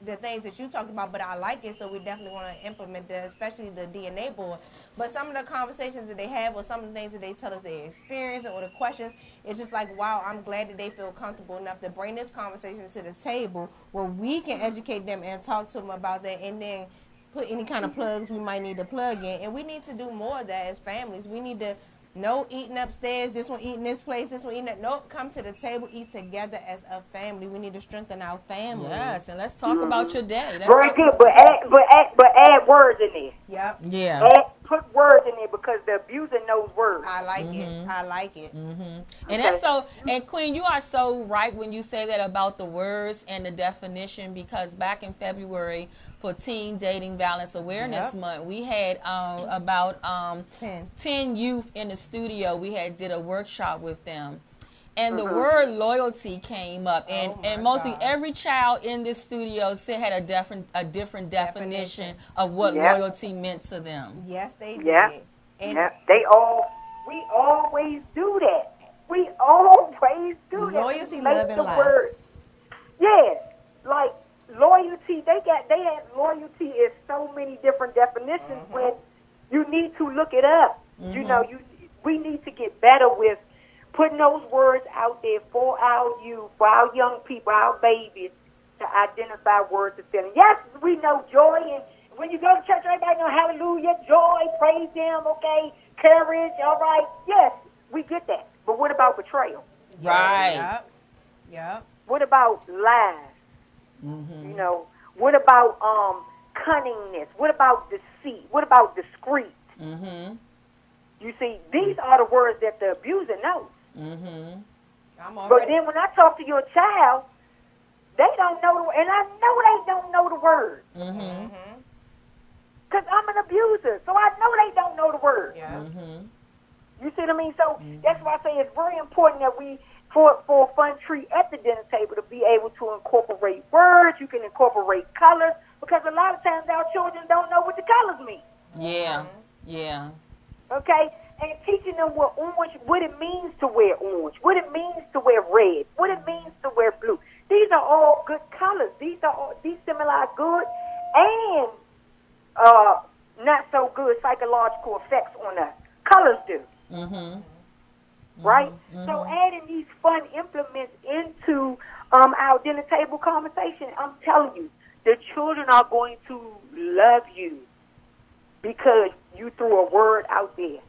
the things that you talked about, but I like it, so we definitely want to implement that, especially the DNA board. But some of the conversations that they have, or some of the things that they tell us they experience, or the questions, it's just like, wow, I'm glad that they feel comfortable enough to bring this conversation to the table where we can educate them and talk to them about that, and then put any kind of plugs we might need to plug in. And we need to do more of that as families. We need to. No eating upstairs, this one eating this place, this one eating that. Nope, come to the table, eat together as a family. We need to strengthen our family. Yes, and let's talk about your day. Let's very talk- good. But add, but add, but add words in there. Yep. Yeah. Add, put words in there because the abuser knows words. I like it. I like it. Mm-hmm. And that's so. And Queen, you are so right when you say that about the words and the definition because back in February for Teen Dating Violence Awareness Yep. Month, we had um, about um, Ten. 10 youth in the studio. We had did a workshop with them. And the word loyalty came up, and, Oh and mostly gosh. every child in this studio said had a different a different definition, Definition. of what Yeah. loyalty meant to them. Yes, they did. Yeah. And Yeah, they all. We always do that. We always do that. Loyalty, love, and the life. word- Yes, like loyalty. They got. They have loyalty is so many different definitions. Mm-hmm. When you need to look it up. You know, you. We need to get better with putting those words out there for our youth, for our young people, our babies, to identify words of feeling. Yes, we know joy, and when you go to church, everybody know hallelujah, joy, praise Him, okay, courage, all right. Yes, we get that. But what about betrayal? Right. Yep. Yep. What about lies? Mm-hmm. You know, what about um cunningness? What about deceit? What about discreet? Mm-hmm. You see, these are the words that the abuser knows. Mm-hmm. I'm But then when I talk to your child, they don't know, the, and I know they don't know the word Mm-hmm. because I'm an abuser, so I know they don't know the word. Yeah. Mm-hmm. You see what I mean? So that's why I say it's very important that we, for for a fun treat at the dinner table, to be able to incorporate words. You can incorporate colors because a lot of times our children don't know what the colors mean. Yeah. Yeah. Okay, and teaching them what orange, what it means to wear orange, what it means to wear red, what it means to wear blue. These are all good colors. These are all, these symbolize good and uh, not so good psychological effects on us. Colors do. Mm-hmm. right? So adding these fun implements into um, our dinner table conversation, I'm telling you, the children are going to love you because you threw a word out there.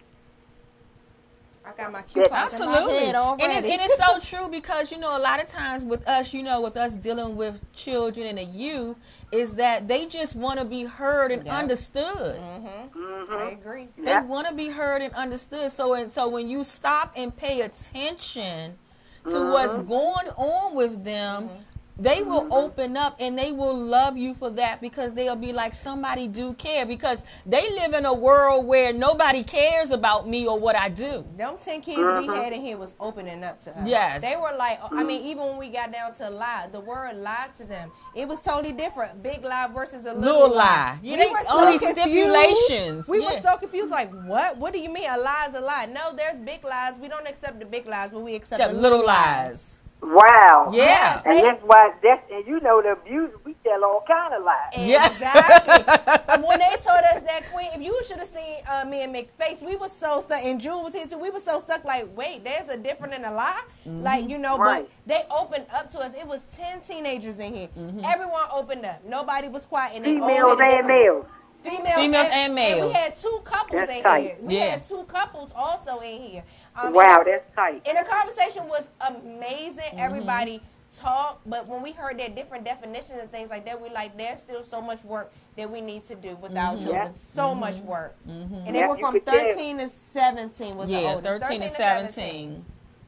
I got my coupons Absolutely. in my head And it's, and it's so [LAUGHS] true because, you know, a lot of times with us, you know, with us dealing with children and the youth, is that they just want to be heard and Yeah. understood. Mm-hmm. Mm-hmm. I agree. They Yeah. want to be heard and understood. So and so when you stop and pay attention to mm-hmm. what's going on with them, they will mm-hmm. open up and they will love you for that because they'll be like somebody do care because they live in a world where nobody cares about me or what I do. Them ten kids we mm-hmm. had in here was opening up to us. Yes. They were like, I mean, even when we got down to lie, the word lie to them, it was totally different. Big lie versus a little, Little lie. Yeah, they- only stipulations. We Yeah. were so confused. Like, what? What do you mean? A lie is a lie? No, there's big lies. We don't accept the big lies, but we accept Just the little lies. Wow. Yeah. And that's why that's and you know the abuse we tell all kind of lies. Exactly. And when they told us that Queen, if you should have seen uh, me and McFace, we were so stuck. And June was here too. We were so stuck. Like, wait, there's a different and a lie. Like, you know, Right. but they opened up to us. It was ten teenagers in here. Everyone opened up. Nobody was quiet. And they Females and males. Females, Females and males. we had two couples That's in tight. here. We Yeah. had two couples also in here. Um, Wow, and- that's tight. and the conversation was amazing. Mm-hmm. Everybody talked, but when we heard their different definitions and things like that, we like there's still so much work that we need to do with our Mm-hmm. children. Yeah. So much work. And they Yeah, were from could tell. 13 to 17 was the Yeah, oldest. 13 and to 17.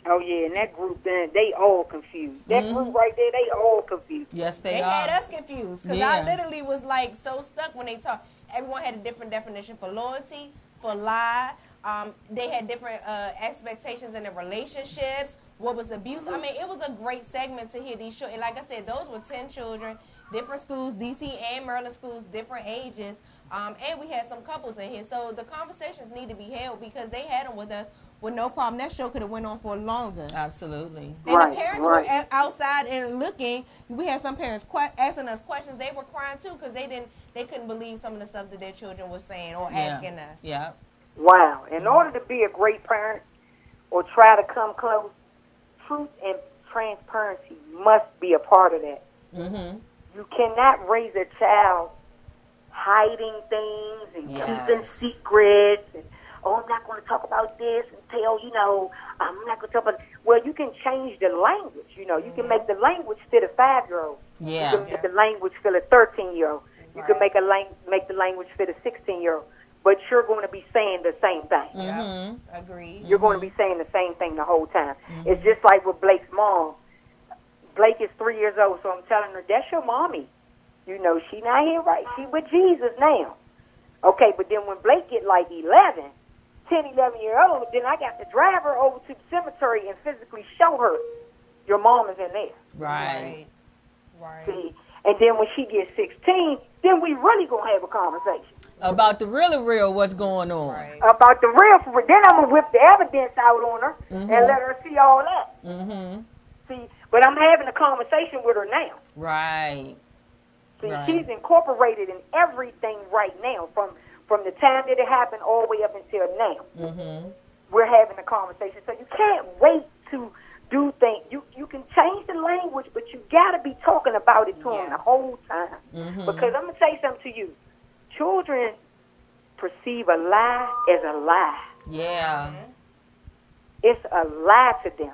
Oh yeah, and that group then they all confused. That Mm-hmm. group right there, they all confused. Yes, they, are. They are. had us confused because Yeah. I literally was like so stuck when they talked. Everyone had a different definition for loyalty, for lie. Um, they had different uh, expectations in their relationships. What was abuse? I mean, it was a great segment to hear these. And like I said, those were ten children, different schools, DC and Maryland schools, different ages. Um, and we had some couples in here, so the conversations need to be held because they had them with us with no problem. That show could have went on for longer. Absolutely. And Right, the parents right. were a- outside and looking. We had some parents que- asking us questions. They were crying too because they didn't, they couldn't believe some of the stuff that their children were saying or Yeah. asking us. Yeah. Wow. In order to be a great parent or try to come close, truth and transparency must be a part of that. Mm-hmm. You cannot raise a child hiding things and keeping secrets and oh I'm not going to talk about this and tell you know I'm not going to talk about well you can change the language you know you can make the mm-hmm. language fit a five year old Yeah. you can make the language fit a thirteen year old you can make a lang- make the language fit a sixteen year old but you're going to be saying the same thing Mm-hmm. Agreed. you're going to mm-hmm. be saying the same thing the whole time. Mm-hmm. It's just like with Blake's mom. Blake is three years old, so I'm telling her, that's your mommy. You know, she not here right. She with Jesus now. Okay, but then when Blake get like 11, 10, 11 year old, then I got to drive her over to the cemetery and physically show her your mom is in there. Right. Right. See? And then when she gets 16, then we really going to have a conversation. About the really real what's going on. Right. About the real, for then I'm going to whip the evidence out on her and let her see all that. Mm-hmm. See, but I'm having a conversation with her now. Right. See, Right. she's incorporated in everything right now, from from the time that it happened all the way up until now. Mm-hmm. We're having a conversation, so you can't wait to do things. You you can change the language, but you got to be talking about it to them the whole time. Mm-hmm. Because I'm gonna say something to you. Children perceive a lie as a lie. Yeah. It's a lie to them.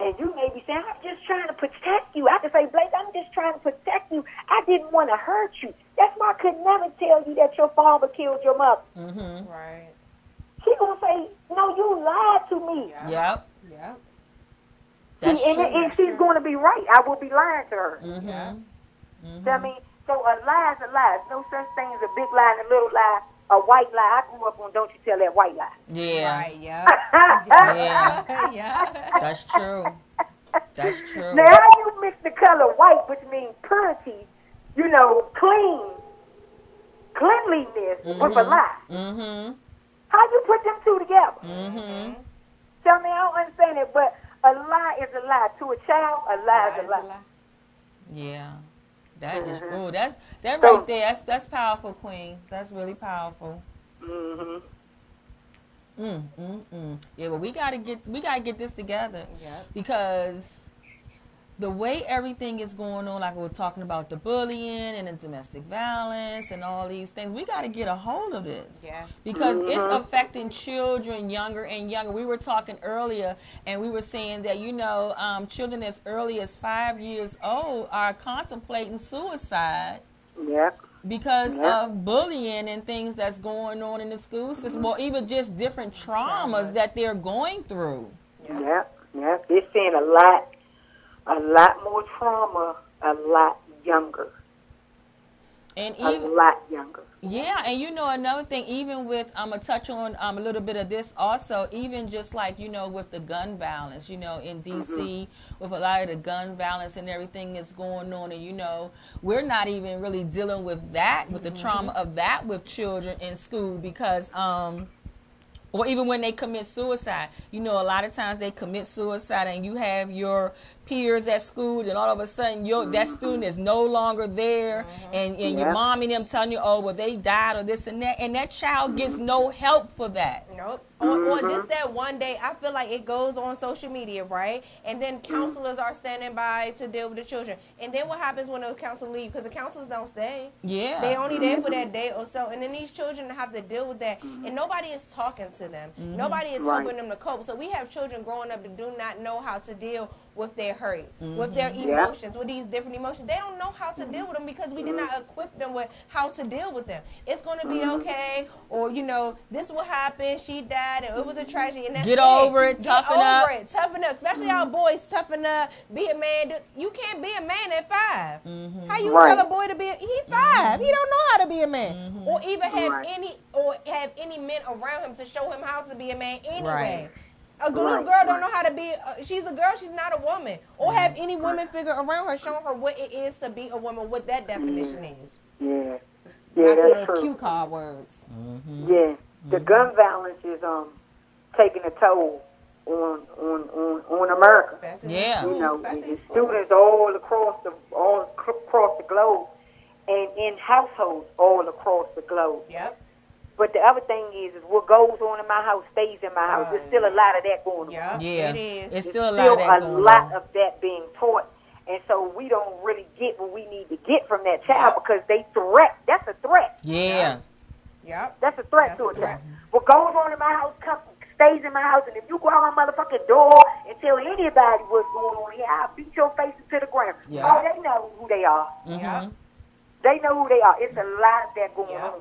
And you may be saying, I'm just trying to protect you. I can say, Blake, I'm just trying to protect you. I didn't want to hurt you. That's why I could never tell you that your father killed your mother. Mm-hmm. Right. She gonna say, No, you lied to me. Yep. Yep. That's See, and, true. and she's going to be right. I will be lying to her. Mm-hmm. See what I mean? So a lie is a lie. There's no such thing as a big lie and a little lie, a white lie. I grew up on Don't You Tell That White Lie. Yeah. Right. [LAUGHS] Yeah. Yeah. yeah. [LAUGHS] That's true. That's true. Now, you mix the color white, which means purity, you know, clean, cleanliness, with a lie? Mm-hmm. How you put them two together? Mm-hmm. Tell me, I don't understand it, but a lie is a lie. To a child, a lie is a lie. Yeah. That is Mhm. ooh, that's that So- right there. That's that's powerful, Queen. That's really powerful. hmm Mm, mm, mm. Yeah, but we gotta get we gotta get this together Yep. because the way everything is going on, like we're talking about the bullying and the domestic violence and all these things, we gotta get a hold of this. Yes. because Mhm. it's affecting children younger and younger. We were talking earlier, and we were saying that you know, um, children as early as five years old are contemplating suicide Yep. because Yeah. of bullying and things that's going on in the school system, or even just different traumas, Traumas. that they're going through. Yep. Yep. They're seeing a lot, a lot more trauma, a lot younger, And even, a lot younger. Yeah, and you know another thing, even with I'm gonna touch on um, a little bit of this also, even just like you know with the gun violence, you know in DC with a lot of the gun violence and everything that's going on, and you know we're not even really dealing with that, with the trauma of that with children in school because um or even when they commit suicide. You know, a lot of times they commit suicide, and you have your peers at school, and all of a sudden your that mm-hmm. student is no longer there, mm-hmm. and, and your mom and them telling you, oh, well, they died or this and that, and that child gets no mm-hmm. help for that. Nope. Or, or just that one day, I feel like it goes on social media, right? And then mm. counselors are standing by to deal with the children. And then what happens when those counselors leave? Because the counselors don't stay. Yeah. They only there for that day or so, and then these children have to deal with that, and nobody is talking to them. Nobody is Right. helping them to cope. So we have children growing up that do not know how to deal with their hurt, mm-hmm. with their emotions, with these different emotions. They don't know how to deal with them because we did not equip them with how to deal with them. It's going to be mm-hmm. okay, or you know, this will happen. She died, and it was a tragedy. And that's Get it. over it, Get toughen over up. it, toughen up. Especially mm-hmm. our boys, toughen up. Be a man. You can't be a man at 5 How you Right. tell a boy to be? A, he 5 He don't know how to be a man, or even have Right. any, or have any men around him to show him how to be a man anyway. Right. A little Right, girl don't right. know how to be. Uh, she's a girl. She's not a woman. Or have any woman figure around her showing her what it is to be a woman. What that definition is. Yeah. Not Yeah, that's true. cue card words. Yeah, the gun violence is um taking a toll on on on, on America. Especially Yeah. You know, especially in and schools. students all across the all ac- across the globe, and in households all across the globe. Yep. But the other thing is, is what goes on in my house stays in my house. There's still a lot of that going on. Yep. Yeah. It is. It's still a lot of that a going lot on. of that being taught, and so we don't really get what we need to get from that child Yep. because they threat. That's a threat. Yeah. Yep. That's a threat That's to a a threat. child. What goes on in my house comes, stays in my house, and if you go out my motherfucking door and tell anybody what's going on here, I'll beat your face into the ground. Yeah. Oh, they know who they are. Mm-hmm. Yep. They know who they are. It's a lot of that going Yep. on.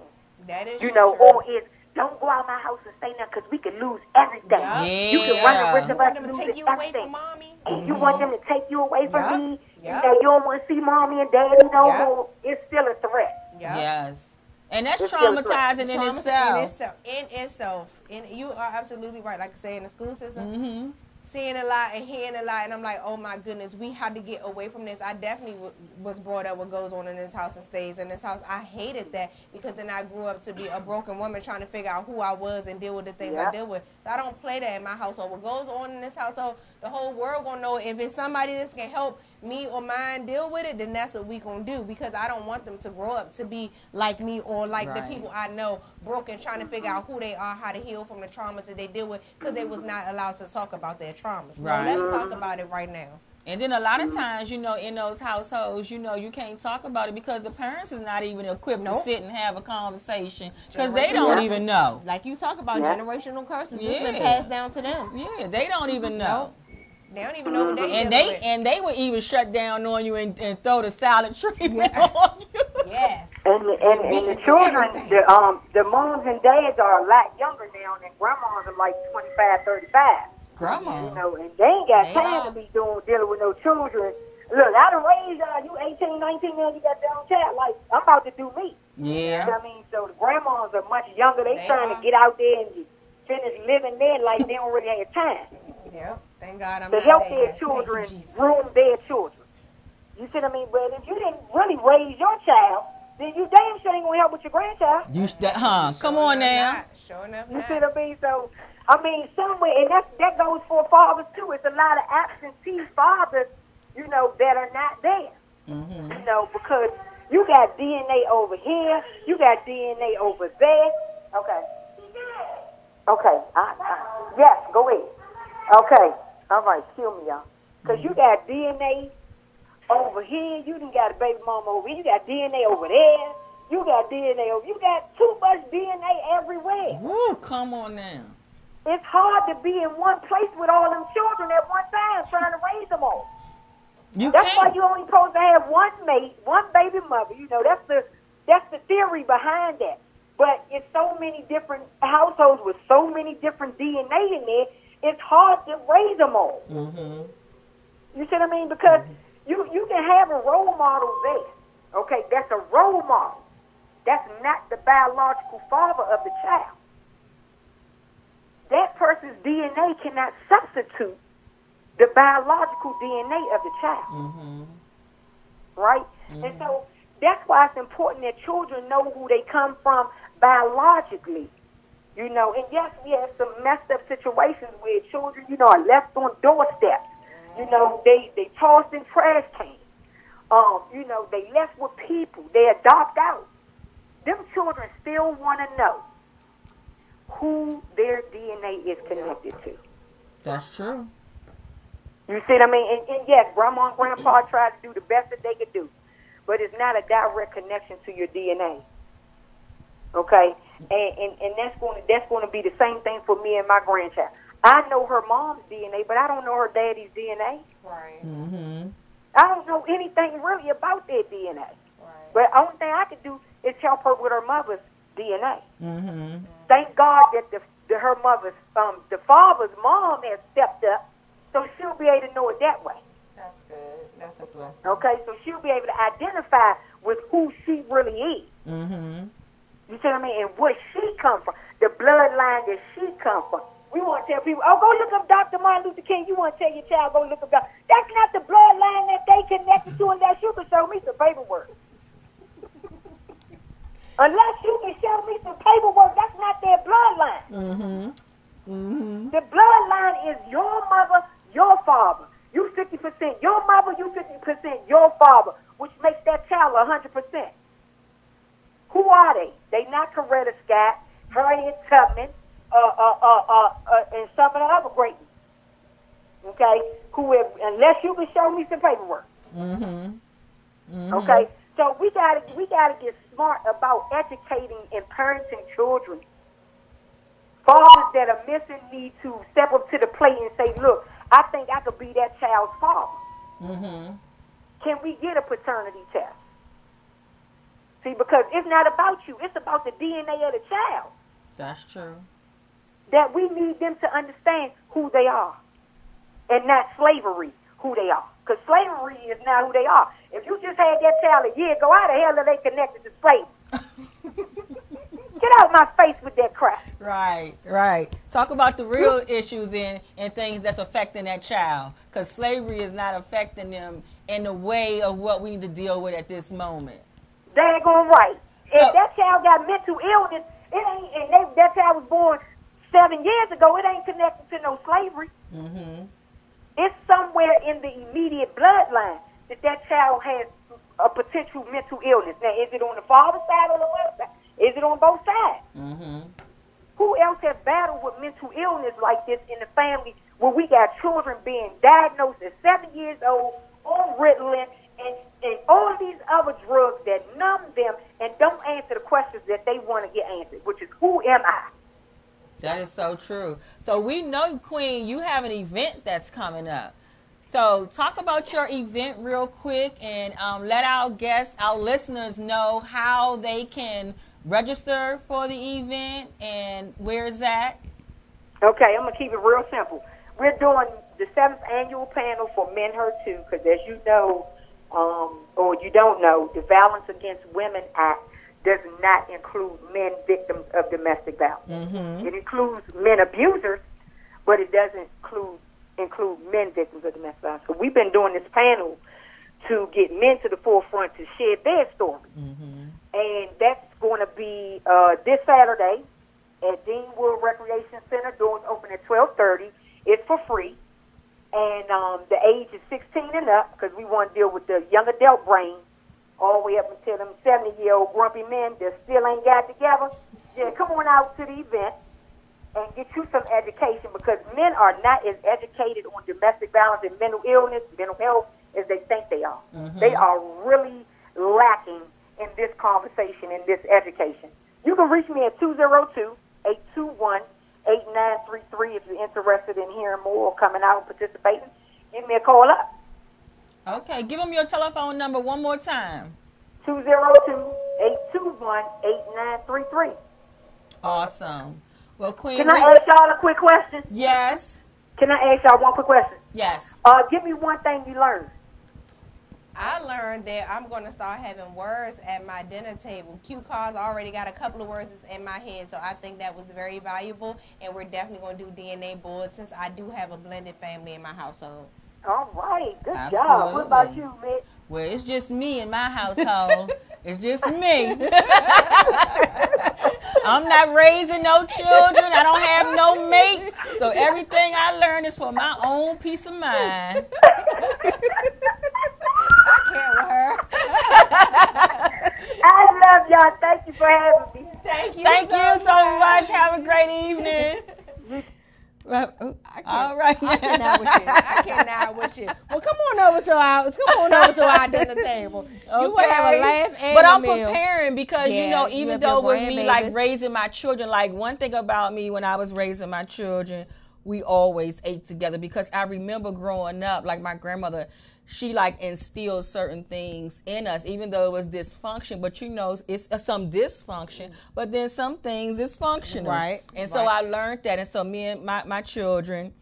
That is You know, true. or it's don't go out my house and say nothing because we could lose everything. Yeah. You can run the risk You of us losing take you away everything. from mommy? And you want them to take you away from Yep. me. Yep. You know, you don't want to see mommy and daddy no Yep. more. It's still a threat. Yep. Yes. And that's It's still a threat. traumatizing in Trauma itself. In itself. In itself. In, you are absolutely right. Like I say, in the school system, Mm-hmm. Seeing a lot and hearing a lot, and I'm like, oh my goodness, we had to get away from this. I definitely w- was brought up what goes on in this house and stays in this house. I hated that because then I grew up to be a broken woman trying to figure out who I was and deal with the things I deal with. I don't play that in my household. What goes on in this household, the whole world gonna know. If it's somebody that can help me or mine deal with it, then that's what we gonna do because I don't want them to grow up to be like me or like Right. the people I know, broken, trying to figure out who they are, how to heal from the traumas that they deal with because they was not allowed to talk about their traumas. No, Right. let's talk about it right now. And then a lot of times, you know, in those households, you know, you can't talk about it because the parents is not even equipped Nope. to sit and have a conversation because they don't curses. even know. Like you talk about Yeah. generational curses, it's been passed down to them. Yeah, they don't even know. Nope. They don't even know what they And they with. and they would even shut down on you and, and throw the silent [LAUGHS] treatment Yeah. on you. yes. And the, and, and the children, the um, the moms and dads are a lot younger now, and grandmas are like 25, 35. Grandma. You know, and they ain't got They time are. to be doing dealing with no children. Look, I done raised uh, you 18, 19, now you got your own child. Like I'm about to do me. You know Yeah. what I mean? So the grandmas are much younger. They, They trying are. to get out there and finish living their life. they don't really have time Yep. Thank God I'm to not help there their yet. children you, groom their children. You see what I mean? But if you didn't really raise your child, then you damn sure ain't gonna help with your grandchild. You st- huh? Come Sure on now. not. Sure enough You see what I mean? So, I mean, somewhere, and that that goes for fathers too. It's a lot of absentee fathers, you know, that are not there. Mm-hmm. You know, because you got DNA over here, you got DNA over there. Okay. Okay. I, I, yes, go ahead. Okay. All right. Kill me, y'all. Because you got DNA over here. You done got a baby mama over here. You got DNA over there. You got DNA over. You got too much DNA everywhere. Woo, come on now. It's hard to be in one place with all them children at one time trying to raise them all. You That's why can't. you only supposed to have one mate, one baby mother. You know, that's the that's the theory behind that. But it's so many different households with so many different DNA in there. It's hard to raise them all. Mm-hmm. You see what I mean? Because you you can have a role model there. Okay, that's a role model. That's not the biological father of the child. That person's DNA cannot substitute the biological DNA of the child Mm-hmm. right? And so that's why it's important that children know who they come from biologically. You know, and yes, we have some messed up situations where children, you know, are left on doorsteps. You know, they they tossed in trash cans. Um, you know, they left with people. They adopt out. Them children still want to know who their DNA is connected to. That's true. You see what I mean? And, and yes, grandma and grandpa tried to do the best that they could do, but it's not a direct connection to your DNA. Okay, and and, and that's going to that's going to be the same thing for me and my grandchild. I know her mom's DNA, but I don't know her daddy's DNA. Right. Mm-hmm. I don't know anything really about their DNA. Right. But the only thing I could do is help her with her mother's DNA. Mm-hmm. Thank God that the, the her mother's um the father's mom has stepped up, so she'll be able to know it that way. That's good. That's a blessing. Okay, so she'll be able to identify with who she really is. Mm-hmm. You see what I mean? And where she come from, the bloodline that she come from. We want to tell people, oh, go look up Dr. Martin Luther King. You want to tell your child, go look up Dr. That's not the bloodline that they connected to unless you can show me some paperwork. unless you can show me some paperwork, that's not their bloodline. Mm-hmm. Mm-hmm. The bloodline is your mother, your father. You 50% your mother, you 50% your father, which makes that child 100%. Who are they? They not Coretta Scott, Harriet Tubman, uh, uh, uh, uh, uh, and some of the other great ones. Okay? Who, have, unless you can show me some paperwork. Mm-hmm. Mm-hmm. Okay? So we gotta we gotta get smart about educating and parenting children. Fathers that are missing need to step up to the plate and say, "Look, I think I could be that child's father. Mm-hmm. Can we get a paternity test?" See, because it's not about you; it's about the DNA of the child. That's true. That we need them to understand who they are, and not slavery who they are. Because slavery is not who they are. If you just had that child a year ago, how the hell are they connected to slavery? [LAUGHS] Get out my face with that crap. Right, right. Talk about the real issues and, and things that's affecting that child. Because slavery is not affecting them in the way of what we need to deal with at this moment. Daggone right. So- if that child got mental illness, it ain't, and they, that child was born seven years ago, it ain't connected to no slavery. Mm-hmm. It's somewhere in the immediate bloodline that that child has a potential mental illness. Now, is it on the father's side or the mother's side? Is it on both sides? Mm-hmm. Who else has battled with mental illness like this in the family where we got children being diagnosed at seven years old on Ritalin and, and all these other drugs that numb them and don't answer the questions that they want to get answered, which is who am I? That is so true. So we know, Queen, you have an event that's coming up. So talk about your event real quick and um, let our guests, our listeners know how they can register for the event and where is that? Okay, I'm gonna keep it real simple. We're doing the seventh annual panel for Men Hurt Too, because as you know, um, or you don't know, the Violence Against Women Act does not include men victims of domestic violence. Mm-hmm. It includes men abusers, but it doesn't include include men victims of domestic violence. So we've been doing this panel to get men to the forefront to share their story, Mm-hmm. and that's going to be uh, this Saturday at Deanwood Recreation Center. Doors open at twelve thirty. It's for free, and um, the age is sixteen and up because we want to deal with the young adult brain all the way up until them seventy year old grumpy men that still ain't got together. Yeah, come on out to the event and get you some education because men are not as educated on domestic violence and mental illness, mental health as they think they are. Mhm. They are really lacking in this conversation, in this education. You can reach me at 202 821 8933 if you're interested in hearing more or coming out and participating. Give me a call up. Okay, give them your telephone number one more time. 202 821 8933. Awesome. Well, Queen, Can I ask y'all a quick question? yes, Can I ask y'all one quick question? yes. Uh, give me one thing you learned. I learned that I'm going to start having words at my dinner table. Cue cards already got a couple of words in my head, so I think that was very valuable. And we're definitely going to do DNA boards since I do have a blended family in my household. All right, good job. What about you, Mitch? Well, it's just me in my household. it's just me. [LAUGHS] I'm not raising no children. I don't have no mate. So everything I learn is for my own peace of mind. [LAUGHS] I can't with her. I. Thank you for having me. Thank you. Thank you so much. Have a great evening. [LAUGHS] Well, oh, I can't, All right. I cannot with you. I cannot with you. Well, come on over to our come on over to our dinner table. You will have a laugh and but a I'm meal. preparing because you know, even have though with me like raising my children, like one thing about me when I was raising my children, we always ate together because I remember growing up, like my grandmother, she like instilled certain things in us, even though it was dysfunction. But you know, it's uh, some dysfunction, but then some things is functional, Right, And so right. I learned that, and so me and my my children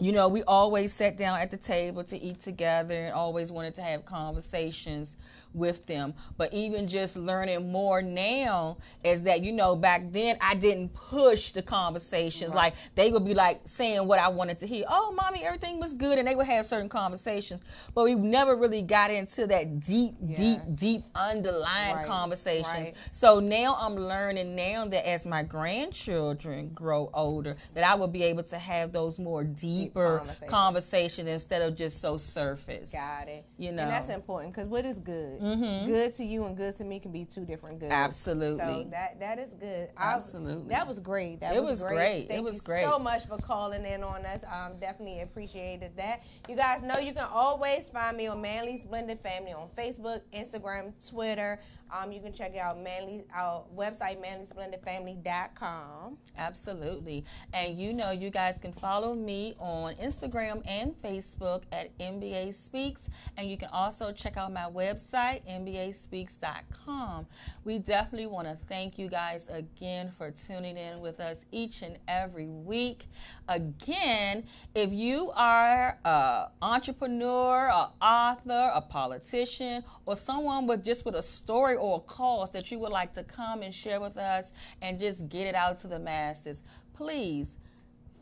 you know, we always sat down at the table to eat together and always wanted to have conversations with them. But even just learning more now is that, you know, back then I didn't push the conversations. Like they would be like saying what I wanted to hear. Oh, mommy, everything was good. And they would have certain conversations. But we never really got into that deep, deep, Yes. deep underlying Right, conversations. right. So now I'm learning now that as my grandchildren grow older, that I will be able to have those more deeper conversations. conversations instead of just so surface. Got it. You know, and that's important because what is good? Mhm. Good to you and good to me can be two different goods. Absolutely. So that that is good. I- Absolutely. that was great. That It was, was great. great. It Thank was you great. so much for calling in on us. Um, definitely appreciated that. You guys know you can always find me on Manly's Blended Family on Facebook, Instagram, Twitter. Um, you can check out Manly our website manlysblendedfamily.com. Absolutely. And you know, you guys can follow me on Instagram and Facebook at NBA Speaks. And you can also check out my website, NBASpeaks.com. We definitely want to thank you guys again for tuning in with us each and every week. Again, if you are an entrepreneur, an author, a politician, or someone with just with a story or a cause that you would like to come and share with us and just get it out to the masses, please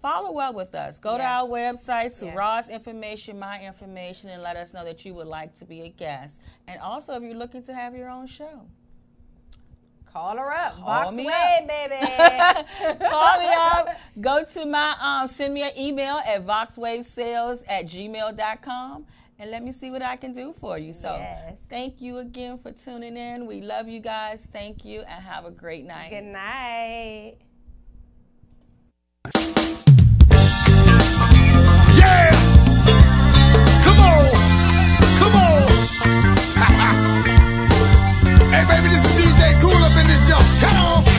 follow up with us. Go to our website to Yes. Information, my information, and let us know that you would like to be a guest. And also, if you're looking to have your own show. Call her up. Call Box me up. baby. [LAUGHS] Call me up. Go to my um, send me an email at voxwavesales at gmail.com and let me see what I can do for you. So yes. thank you again for tuning in. We love you guys. Thank you and have a great night. Good night. Yeah! Come on! Come on! [LAUGHS] hey baby, this is DJ Cool up in this. Come on!